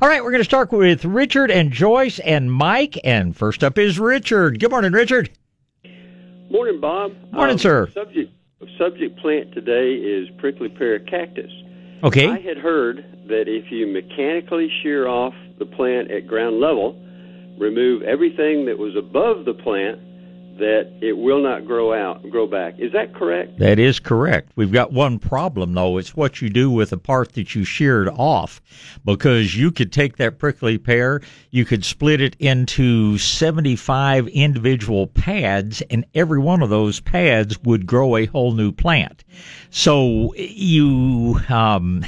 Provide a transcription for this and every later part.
All right, we're going to start with Richard and Joyce and Mike. And first up is Richard. Good morning, Richard. Morning, Bob. Morning, um, sir. Subject subject plant today is prickly pear cactus. Okay. I had heard that if you mechanically shear off the plant at ground level, remove everything that was above the plant, that it will not grow out, grow back. Is that correct? That is correct. We've got one problem though. It's what you do with the part that you sheared off, because you could take that prickly pear, you could split it into 75 individual pads, and every one of those pads would grow a whole new plant. So you, um,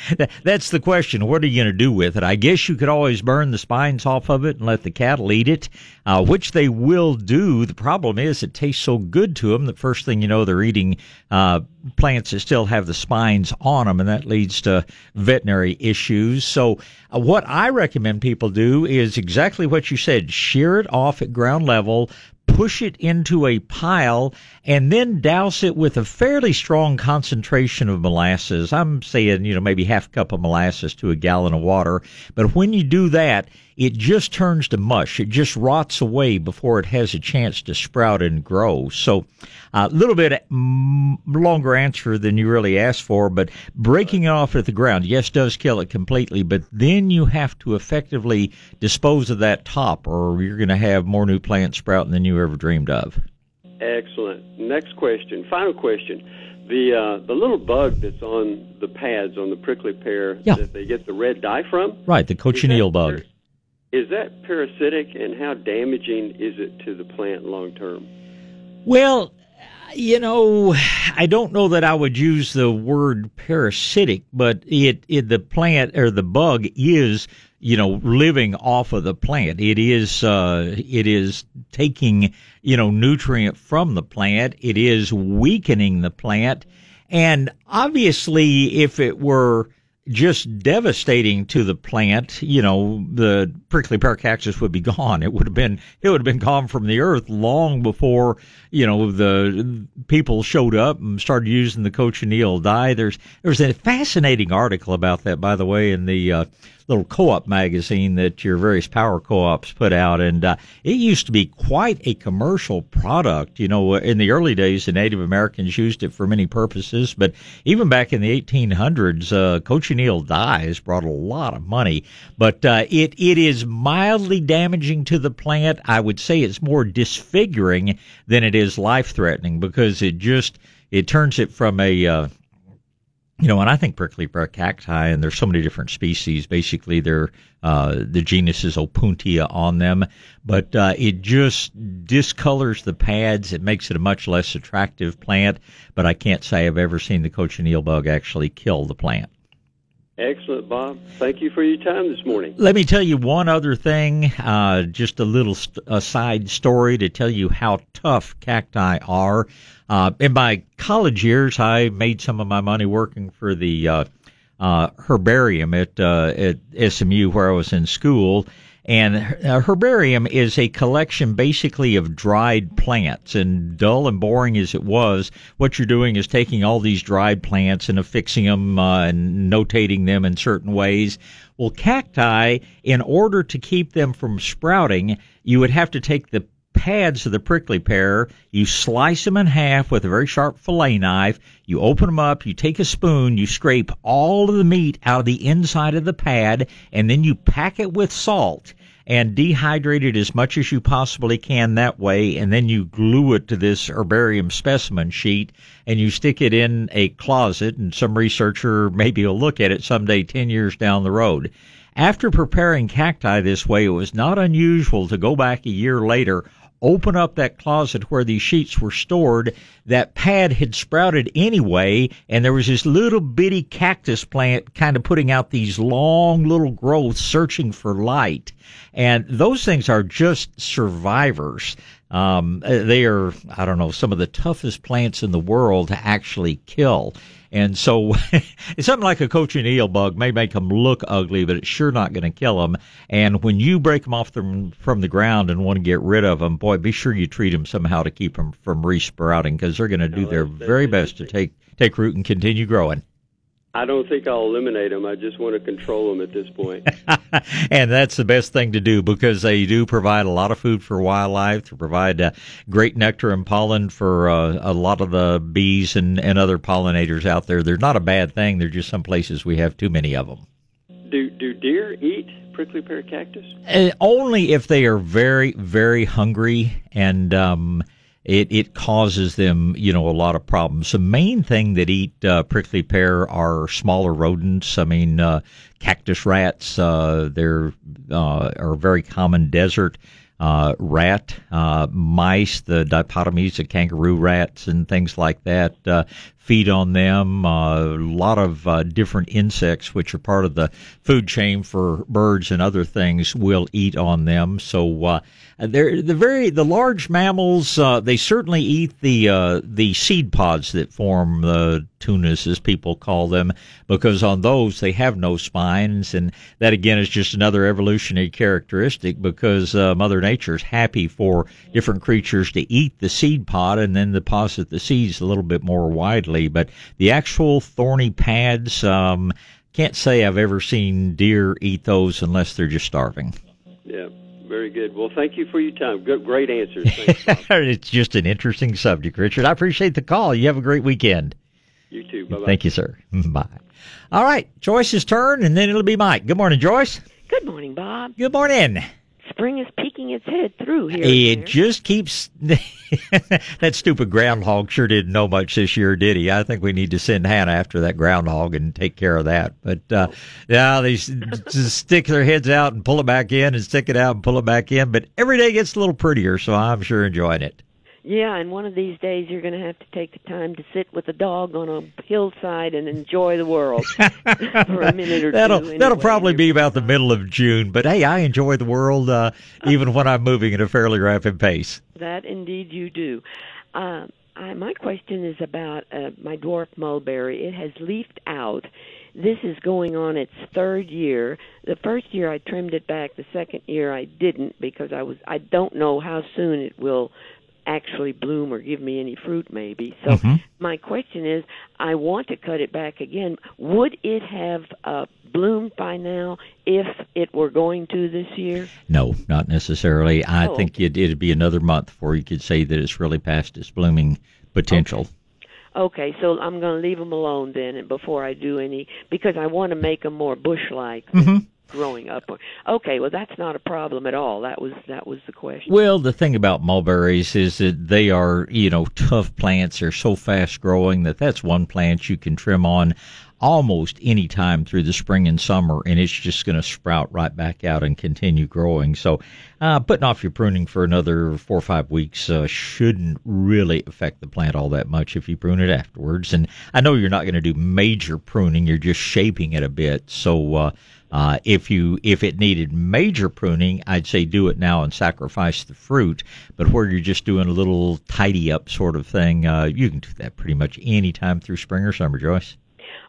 that's the question. What are you going to do with it? I guess you could always burn the spines off of it and let the cattle eat it, uh, which they will do. The problem is it tastes so good to them. The first thing you know, they're eating uh, plants that still have the spines on them, and that leads to veterinary issues. So, uh, what I recommend people do is exactly what you said: shear it off at ground level, push it into a pile, and then douse it with a fairly strong concentration of molasses. I'm saying, you know, maybe half a cup of molasses to a gallon of water. But when you do that, it just turns to mush. It just rots away before it has a chance to sprout and grow. So, a little bit longer answer than you really asked for, but breaking it off at the ground, yes, does kill it completely, but then you have to effectively dispose of that top, or you're going to have more new plants sprouting than you ever dreamed of. Excellent. Next question, final question. The uh, the little bug that's on the pads on the prickly pear yeah. that they get the red dye from. Right, the cochineal bug. Is that parasitic, and how damaging is it to the plant long term? Well, you know, I don't know that I would use the word parasitic, but it, it the plant or the bug is you know living off of the plant. It is uh, it is taking you know nutrient from the plant. It is weakening the plant, and obviously, if it were just devastating to the plant. You know, the prickly pear cactus would be gone. It would have been it would have been gone from the earth long before you know the people showed up and started using the cochineal dye. There's there's a fascinating article about that, by the way, in the uh, little co-op magazine that your various power co-ops put out, and uh, it used to be quite a commercial product. You know, in the early days, the Native Americans used it for many purposes, but even back in the 1800s, uh, cochineal dyes brought a lot of money. But uh, it it is mildly damaging to the plant. I would say it's more disfiguring than it is life-threatening because it just it turns it from a uh, you know, and I think prickly pear cacti, and there's so many different species. Basically, they're uh, the genus is Opuntia on them, but uh, it just discolors the pads. It makes it a much less attractive plant. But I can't say I've ever seen the cochineal bug actually kill the plant. Excellent, Bob. Thank you for your time this morning. Let me tell you one other thing, uh, just a little st- a side story to tell you how tough cacti are. Uh, in my college years, I made some of my money working for the uh, uh, herbarium at uh, at SMU where I was in school, and a herbarium is a collection basically of dried plants. And dull and boring as it was, what you're doing is taking all these dried plants and affixing them uh, and notating them in certain ways. Well, cacti, in order to keep them from sprouting, you would have to take the pads of the prickly pear. You slice them in half with a very sharp fillet knife. You open them up. You take a spoon. You scrape all of the meat out of the inside of the pad, and then you pack it with salt and dehydrate it as much as you possibly can that way, and then you glue it to this herbarium specimen sheet, and you stick it in a closet, and some researcher maybe will look at it someday 10 years down the road. After preparing cacti this way, it was not unusual to go back a year later open up that closet where these sheets were stored, that pad had sprouted anyway, and there was this little bitty cactus plant kind of putting out these long little growths searching for light. And those things are just survivors. Um, they are, I don't know, some of the toughest plants in the world to actually kill. And so something like a cochineal bug may make them look ugly, but it's sure not going to kill them. And when you break them off the, from the ground and want to get rid of them, boy, be sure you treat them somehow to keep them from resprouting because they're going to do their very best to take take root and continue growing. I don't think I'll eliminate them. I just want to control them at this point. and that's the best thing to do because they do provide a lot of food for wildlife, to provide uh, great nectar and pollen for uh, a lot of the bees and, and other pollinators out there. They're not a bad thing. They're just some places we have too many of them. Do do deer eat prickly pear cactus? Uh, only if they are very very hungry and um, it, it causes them, you know, a lot of problems. The main thing that eat uh, prickly pear are smaller rodents. I mean, uh, cactus rats. Uh, they're uh, are very common desert uh, rat, uh, mice, the dipodomys, the kangaroo rats, and things like that. Uh, feed on them. Uh, a lot of uh, different insects, which are part of the food chain for birds and other things, will eat on them. So uh, they're the very the large mammals. Uh, they certainly eat the uh, the seed pods that form the tunas, as people call them, because on those they have no spines, and that again is just another evolutionary characteristic. Because uh, Mother Nature is happy for different creatures to eat the seed pod and then deposit the seeds a little bit more widely but the actual thorny pads, um, can't say I've ever seen deer eat those unless they're just starving. Yeah. Very good. Well, thank you for your time. Good, great answers. Thanks, it's just an interesting subject, Richard. I appreciate the call. You have a great weekend. You too. Bye bye. Thank you, sir. Bye. All right, Joyce's turn, and then it'll be Mike. Good morning, Joyce. Good morning, Bob. Good morning spring is peeking its head through here. It just keeps. that stupid groundhog sure didn't know much this year, did he? I think we need to send Hannah after that groundhog and take care of that. But uh, yeah, they just stick their heads out and pull it back in, and stick it out and pull it back in. But every day gets a little prettier, so I'm sure enjoying it. Yeah, and one of these days you're going to have to take the time to sit with a dog on a hillside and enjoy the world for a minute or that'll, two. Anyway, that'll probably be about the middle of June. But hey, I enjoy the world uh, even when I'm moving at a fairly rapid pace. That indeed you do. Uh, I, my question is about uh, my dwarf mulberry. It has leafed out. This is going on its third year. The first year I trimmed it back. The second year I didn't because I was I don't know how soon it will actually bloom or give me any fruit maybe. So mm-hmm. my question is I want to cut it back again. Would it have uh bloomed by now if it were going to this year? No, not necessarily. I oh, think okay. it, it'd be another month before you could say that it's really past its blooming potential. Okay. Okay, so I'm going to leave them alone then, and before I do any, because I want to make them more bush-like. Mm-hmm growing up. Okay, well that's not a problem at all. That was that was the question. Well, the thing about mulberries is that they are, you know, tough plants. They're so fast growing that that's one plant you can trim on almost any time through the spring and summer, and it's just going to sprout right back out and continue growing. So, uh, putting off your pruning for another four or five weeks uh, shouldn't really affect the plant all that much if you prune it afterwards. And I know you're not going to do major pruning; you're just shaping it a bit. So. Uh, uh, if you if it needed major pruning, I'd say do it now and sacrifice the fruit. But where you're just doing a little tidy up sort of thing, uh, you can do that pretty much any time through spring or summer, Joyce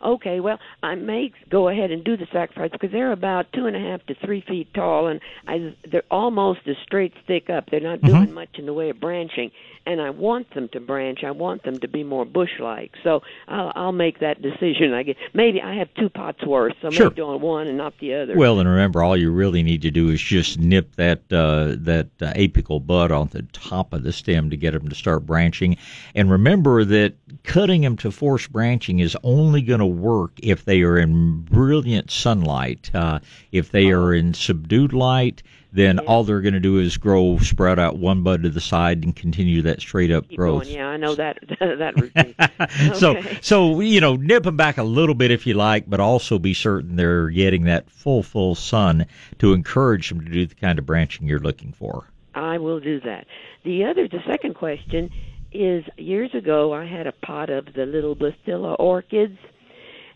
okay, well, I may go ahead and do the sacrifice because they're about two and a half to three feet tall, and I, they're almost a straight stick up. They're not doing mm-hmm. much in the way of branching, and I want them to branch. I want them to be more bush-like. So I'll, I'll make that decision. I get maybe I have two pots worth, so sure. maybe doing one and not the other. Well, and remember, all you really need to do is just nip that uh, that uh, apical bud on the top of the stem to get them to start branching. And remember that cutting them to force branching is only going to work if they are in brilliant sunlight. Uh, if they are in subdued light, then Yeah. all they're going to do is grow, sprout out one bud to the side, and continue that straight up Keep growth. going. Yeah, I know that that routine. so, Okay. so you know, nip them back a little bit if you like, but also be certain they're getting that full, full sun to encourage them to do the kind of branching you're looking for. I will do that. The other, the second question is years ago I had a pot of the little Bletilla orchids,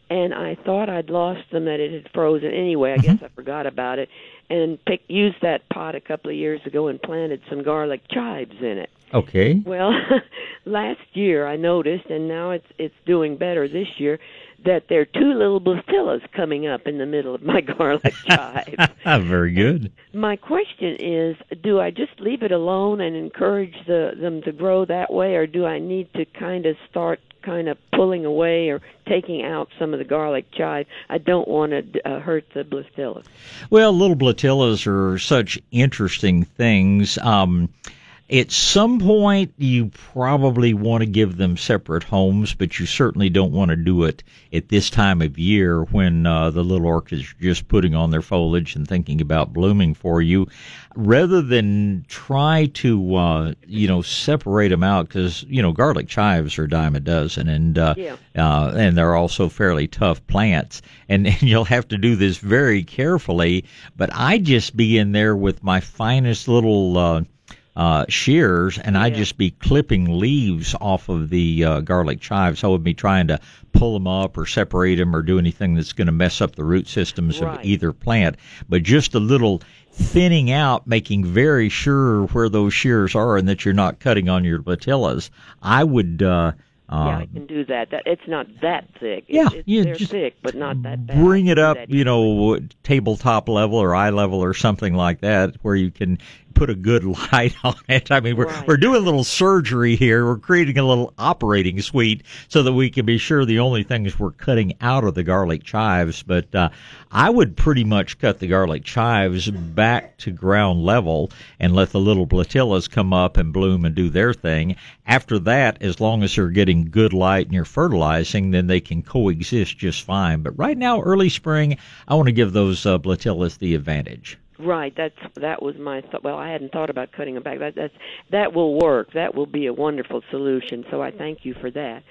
and I thought I'd lost them that it had frozen. Anyway, I guess mm-hmm. I forgot about it, and pick, used that pot a couple of years ago and planted some garlic chives in it. Okay. Well, last year I noticed, and now it's it's doing better this year, that there are two little Bletillas coming up in the middle of my garlic chive. Very good. My question is, do I just leave it alone and encourage the, them to grow that way, or do I need to kind of start kind of pulling away or taking out some of the garlic chive? I don't want to uh, hurt the Bletillas. Well, little Bletillas are such interesting things. Um, at some point, you probably want to give them separate homes, but you certainly don't want to do it at this time of year when uh, the little orchids are just putting on their foliage and thinking about blooming for you. Rather than try to, uh, you know, separate them out, because you know garlic chives are a dime a dozen, and uh, Yeah. uh, and they're also fairly tough plants, and, and you'll have to do this very carefully. But I just be in there with my finest little. Uh, shears, and I'd just be clipping leaves off of the uh, garlic chives. I would be trying to pull them up or separate them or do anything that's going to mess up the root systems Right. of either plant. But just a little thinning out, making very sure where those shears are and that you're not cutting on your Bletillas. I would. Uh, yeah, I can do that. That it's not that thick. It- Yeah, it's, they're just thick, but not that bad. bring it up, you know, tabletop level or eye level or something like that, where you can put a good light on it. I mean, we're Right. we're doing a little surgery here. We're creating a little operating suite so that we can be sure the only things we're cutting out of the garlic chives. But uh, I would pretty much cut the garlic chives back to ground level and let the little Bletillas come up and bloom and do their thing. After that, as long as they're getting good light and you're fertilizing, then they can coexist just fine. But right now, early spring, I want to give those uh, Bletillas the advantage. Right. That's that was my thought. Well, I hadn't thought about cutting them back. That that's that will work. That will be a wonderful solution. So I thank you for that.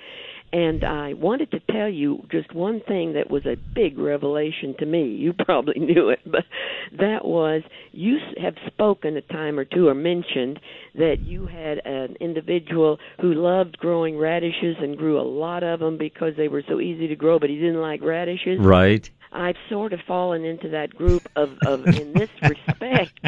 And I wanted to tell you just one thing that was a big revelation to me. You probably knew it, but that was you have spoken a time or two or mentioned that you had an individual who loved growing radishes and grew a lot of them because they were so easy to grow, but he didn't like radishes. Right. I've sort of fallen into that group of, of in this respect.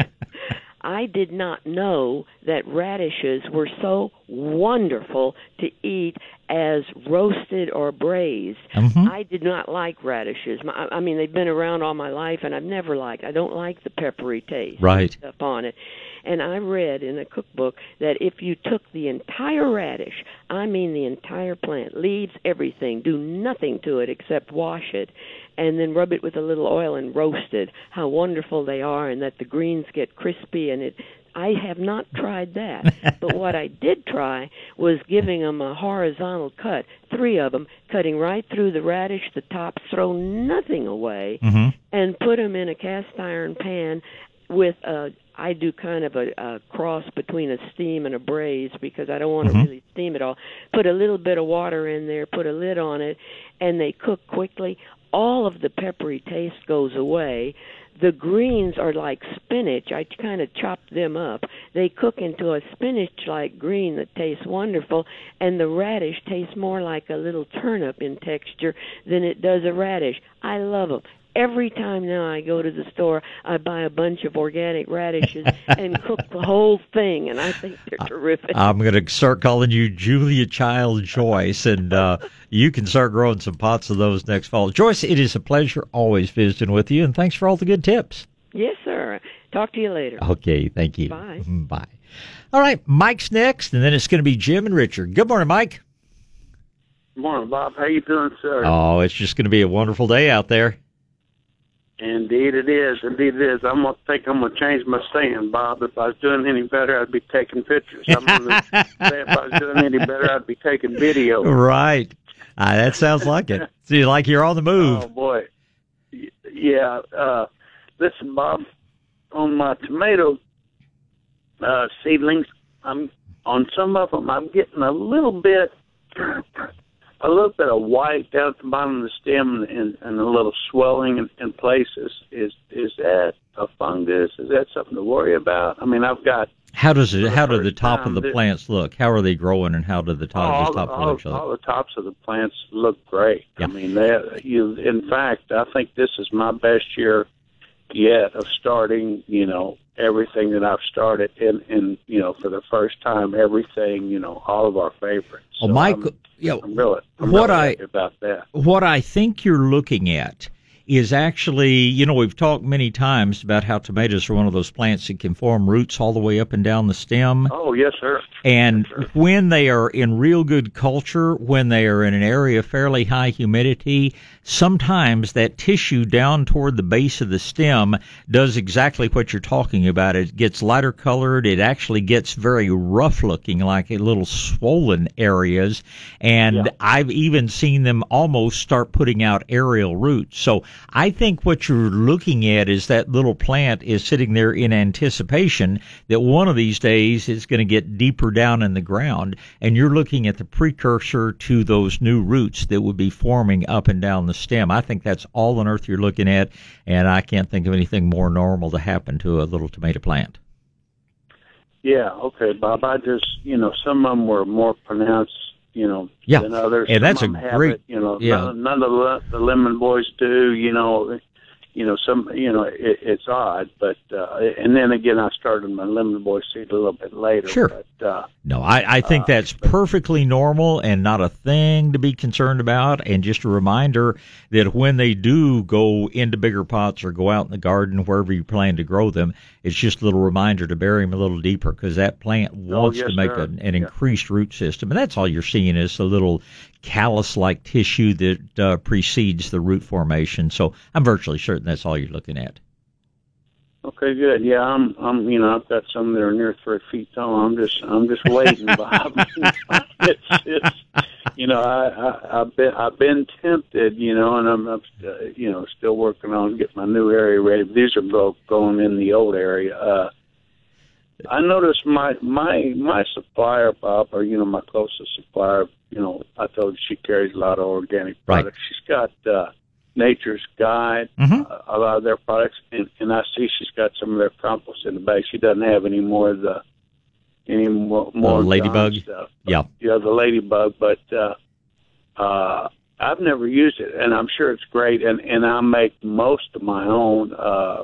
I did not know that radishes were so wonderful to eat as roasted or braised. Mhm. I did not like radishes. My, I mean, they've been around all my life, and I've never liked. I don't like the peppery taste Right. stuff on it. And I read in a cookbook that if you took the entire radish, I mean the entire plant, leaves, everything, do nothing to it except wash it, and then rub it with a little oil and roast it, how wonderful they are, and that the greens get crispy and it. I have not tried that, but what I did try was giving them a horizontal cut, three of them, cutting right through the radish, the tops, throw nothing away, hmm and put them in a cast iron pan with a I do kind of a, a cross between a steam and a braise because I don't want to Mhm. really steam it all. Put a little bit of water in there, put a lid on it, and they cook quickly. All of the peppery taste goes away. The greens are like spinach. I kind of chop them up. They cook into a spinach like green that tastes wonderful, and the radish tastes more like a little turnip in texture than it does a radish. I love them. Every time now I go to the store, I buy a bunch of organic radishes and cook the whole thing, and I think they're terrific. I'm going to start calling you Julia Child Joyce, and uh, you can start growing some pots of those next fall. Joyce, it is a pleasure always visiting with you, and thanks for all the good tips. yes, sir. Talk to you later. Okay, thank you. Bye. Bye. All right, Mike's next, and then it's going to be Jim and Richard. Good morning, Mike. Good Morning, Bob. How you doing, sir? Oh, it's just going to be a wonderful day out there. Indeed it is. Indeed it is. I'm gonna think I'm gonna change my stand, Bob. If I was doing any better, I'd be taking pictures. I'm gonna say if I was doing any better, I'd be taking video. Right. Uh, that sounds like it. See, like you're on the move. Oh boy. Y- Yeah. Uh, listen, Bob. On my tomato uh, seedlings, I'm on some of them. I'm getting a little bit, a little bit of white down at the bottom of the stem, and, and a little swelling in, in places. Is is that a fungus? Is that something to worry about? I mean, I've got How does it? How do the top of the that- plants look? How are they growing, and how do the top, all, the top all, foliage all the tops of the plants look great. Yeah. I mean, they you. In fact, I think this is my best year yet of starting, you know, everything that I've started, and and you know, for the first time, everything, you know, all of our favorites. So well, Mike, I'm, yeah, I'm really, I'm what really I about that. What I think you're looking at is actually, you know, we've talked many times about how tomatoes are one of those plants that can form roots all the way up and down the stem. Oh, yes, sir. And yes, sir. when they are in real good culture, when they are in an area of fairly high humidity, sometimes that tissue down toward the base of the stem does exactly what you're talking about. It gets lighter colored. It actually gets very rough looking, like a little swollen areas. And Yeah. I've even seen them almost start putting out aerial roots. So I think what you're looking at is that little plant is sitting there in anticipation that one of these days it's going to get deeper down in the ground. And you're looking at the precursor to those new roots that would be forming up and down the stem. I think that's all on earth you're looking at. And I can't think of anything more normal to happen to a little tomato plant. Yeah, okay, Bob. I just, you know, some of them were more pronounced, you know, Yeah, than others. and Some that's a great- it, you know, yeah. none, none of the, the lemon boys do. You know, you know, some, you know, it, it's odd, but uh, and then again, I started my lemon boy seed a little bit later. Sure. But, uh, No, I, I think Uh, that's perfectly normal and not a thing to be concerned about. And just a reminder that when they do go into bigger pots or go out in the garden, wherever you plan to grow them, it's just a little reminder to bury them a little deeper because that plant wants Oh, yes, to make an, an Yeah. increased root system. And that's all you're seeing is a little callus like tissue that uh, precedes the root formation. So I'm virtually certain that's all you're looking at. okay, good. Yeah, I'm, I'm, you know, I've got some that are near three feet tall. I'm just, I'm just waiting, Bob. it's, it's, you know, I, I, I've been, I've been tempted, you know, and I'm, I'm uh, you know, still working on getting my new area ready. These are both going in the old area. Uh, I noticed my my my supplier, Bob, or you know, my closest supplier. You know, I told you she carries a lot of organic Right. products. She's got uh, Nature's Guide, Mhm. uh, a lot of their products, and, and I see she's got some of their compost in the bag. She doesn't have any more of the any more, more ladybug? Stuff. Yeah. Yeah, the ladybug, but uh, uh, I've never used it, and I'm sure it's great. And and I make most of my own. Uh,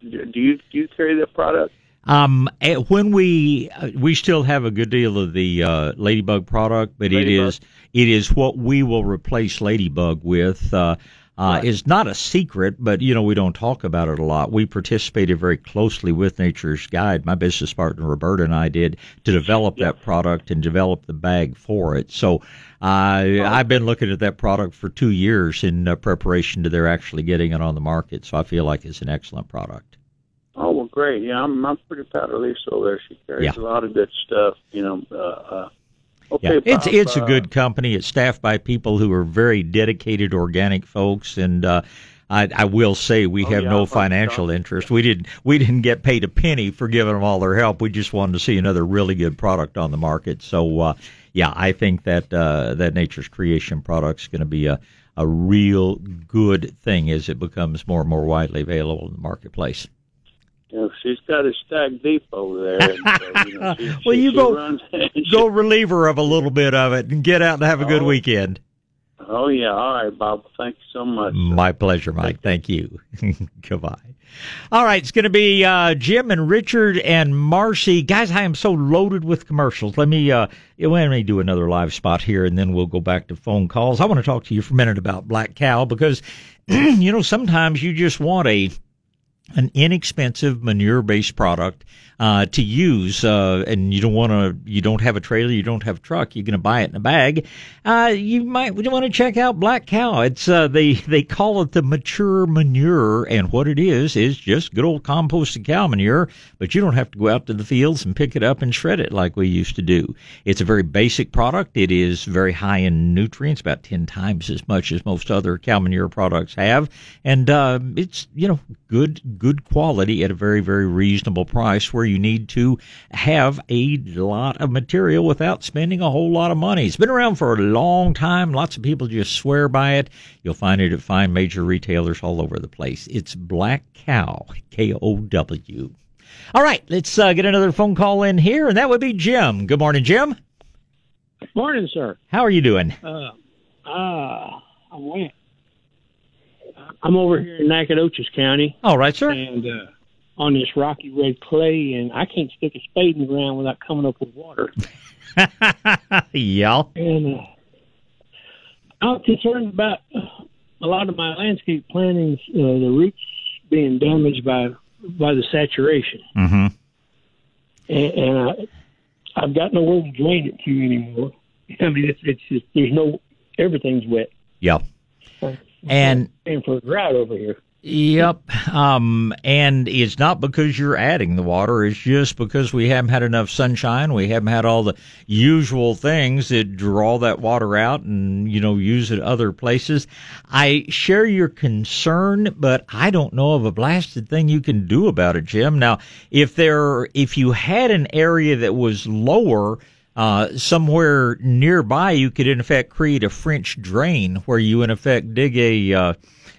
do you do you carry that product? Um, eh, when we uh, we still have a good deal of the uh, ladybug product, but it Ladybug. is it is what we will replace ladybug with. Uh, uh, Right. is not a secret, but you know we don't talk about it a lot. We participated very closely with Nature's Guide. My business partner Roberta and I did to develop that product and develop the bag for it. So uh, I've been looking at that product for two years in uh, preparation to their actually getting it on the market. So I feel like it's an excellent product. Great. Yeah, I'm I'm pretty proud of Lisa over there. She carries Yeah. a lot of good stuff. You know. Uh, uh, Yeah, okay, it's Bob, it's a uh, good company. It's staffed by people who are very dedicated organic folks, and uh, I, I will say we Oh, have yeah, no financial interest. We didn't we didn't get paid a penny for giving them all their help. We just wanted to see another really good product on the market. So uh, yeah, I think that uh, that Nature's Creation product is going to be a a real good thing as it becomes more and more widely available in the marketplace. You know, she's got a stacked deep over there. So, you know, she, Well, she, you she go- runs, Go relieve her of a little bit of it and get out and have a good Oh. weekend. Oh yeah. All right, Bob. Thank you so much. My pleasure, Mike. Thank you. Goodbye. All right, it's going to be uh, Jim and Richard and Marcy. Guys, I am so loaded with commercials. Let me uh, let me do another live spot here, and then we'll go back to phone calls. I want to talk to you for a minute about Black Cow because you know sometimes you just want a an inexpensive manure-based product uh, to use, uh, and you don't want to, you don't have a trailer, you don't have a truck, you're going to buy it in a bag. Uh, you might want to check out Black Cow. It's uh, they they call it the mature manure, and what it is is just good old composted cow manure. But you don't have to go out to the fields and pick it up and shred it like we used to do. It's a very basic product. It is very high in nutrients, about ten times as much as most other cow manure products have, and uh, it's you know good good quality at a very very reasonable price where you need to have a lot of material without spending a whole lot of money. It's been around for a long time. Lots of people just swear by it. You'll find it at fine major retailers all over the place. It's Black Cow, K O W. All right, let's uh, get another phone call in here, and that would be Jim. Good morning, Jim. Morning, sir. How are you doing? Uh, uh, I'm wet. I'm over here in Nacogdoches County, All right, sir. and uh, on this rocky red clay, and I can't stick a spade in the ground without coming up with water. yeah. And uh, I'm concerned about a lot of my landscape plantings, uh, the roots being damaged by by the saturation, Mm-hmm. and, and I, I've got nowhere to drain it to anymore. I mean, it's it's just there's no everything's wet. Yeah. And for a drought over here. Yep. Um, and it's not because you're adding the water. It's just because we haven't had enough sunshine. We haven't had all the usual things that draw that water out and, you know, use it other places. I share your concern, but I don't know of a blasted thing you can do about it, Jim. Now, if there, if you had an area that was lower, uh, somewhere nearby, you could in effect create a French drain where you in effect dig a, uh,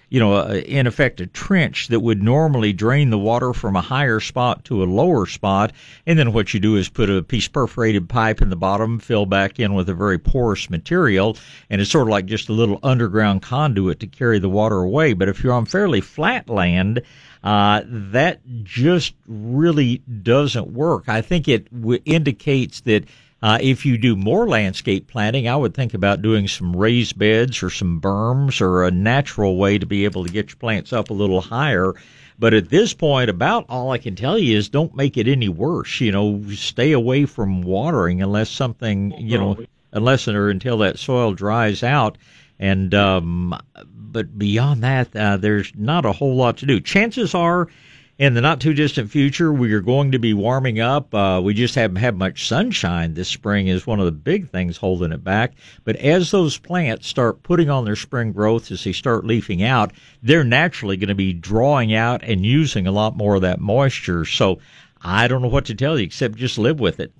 you know, uh, in effect a trench that would normally drain the water from a higher spot to a lower spot. And then what you do is put a piece perforated pipe in the bottom, fill back in with a very porous material, and it's sort of like just a little underground conduit to carry the water away. But if you're on fairly flat land, uh, that just really doesn't work. I think it w- indicates that uh, if you do more landscape planting, I would think about doing some raised beds or some berms or a natural way to be able to get your plants up a little higher. But at this point, about all I can tell you is don't make it any worse. You know, stay away from watering unless something, you know, unless or until that soil dries out. And, um, but beyond that, uh, there's not a whole lot to do. Chances are, in the not too distant future, we are going to be warming up. Uh, we just haven't had much sunshine this spring is one of the big things holding it back. But as those plants start putting on their spring growth, as they start leafing out, they're naturally going to be drawing out and using a lot more of that moisture. So I don't know what to tell you except just live with it.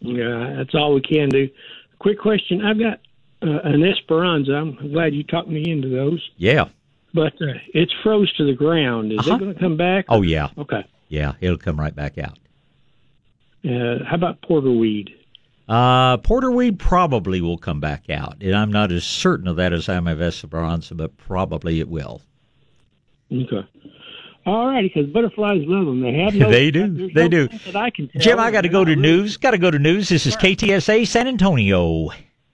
Yeah, that's all we can do. Quick question: I've got uh, an Esperanza. I'm glad you talked me into those, Yeah. But uh, it's froze to the ground. Is Uh-huh. it going to come back? Oh, yeah. Okay. Yeah. It'll come right back out. Uh, how about porterweed? Uh, porterweed probably will come back out, and I'm not as certain of that as I am of Esperanza, but probably it will. Okay. All righty, because butterflies love them. They have no. They do. They no do. I. Jim, I got to go to news. Got to go to news. This is KTSA San Antonio.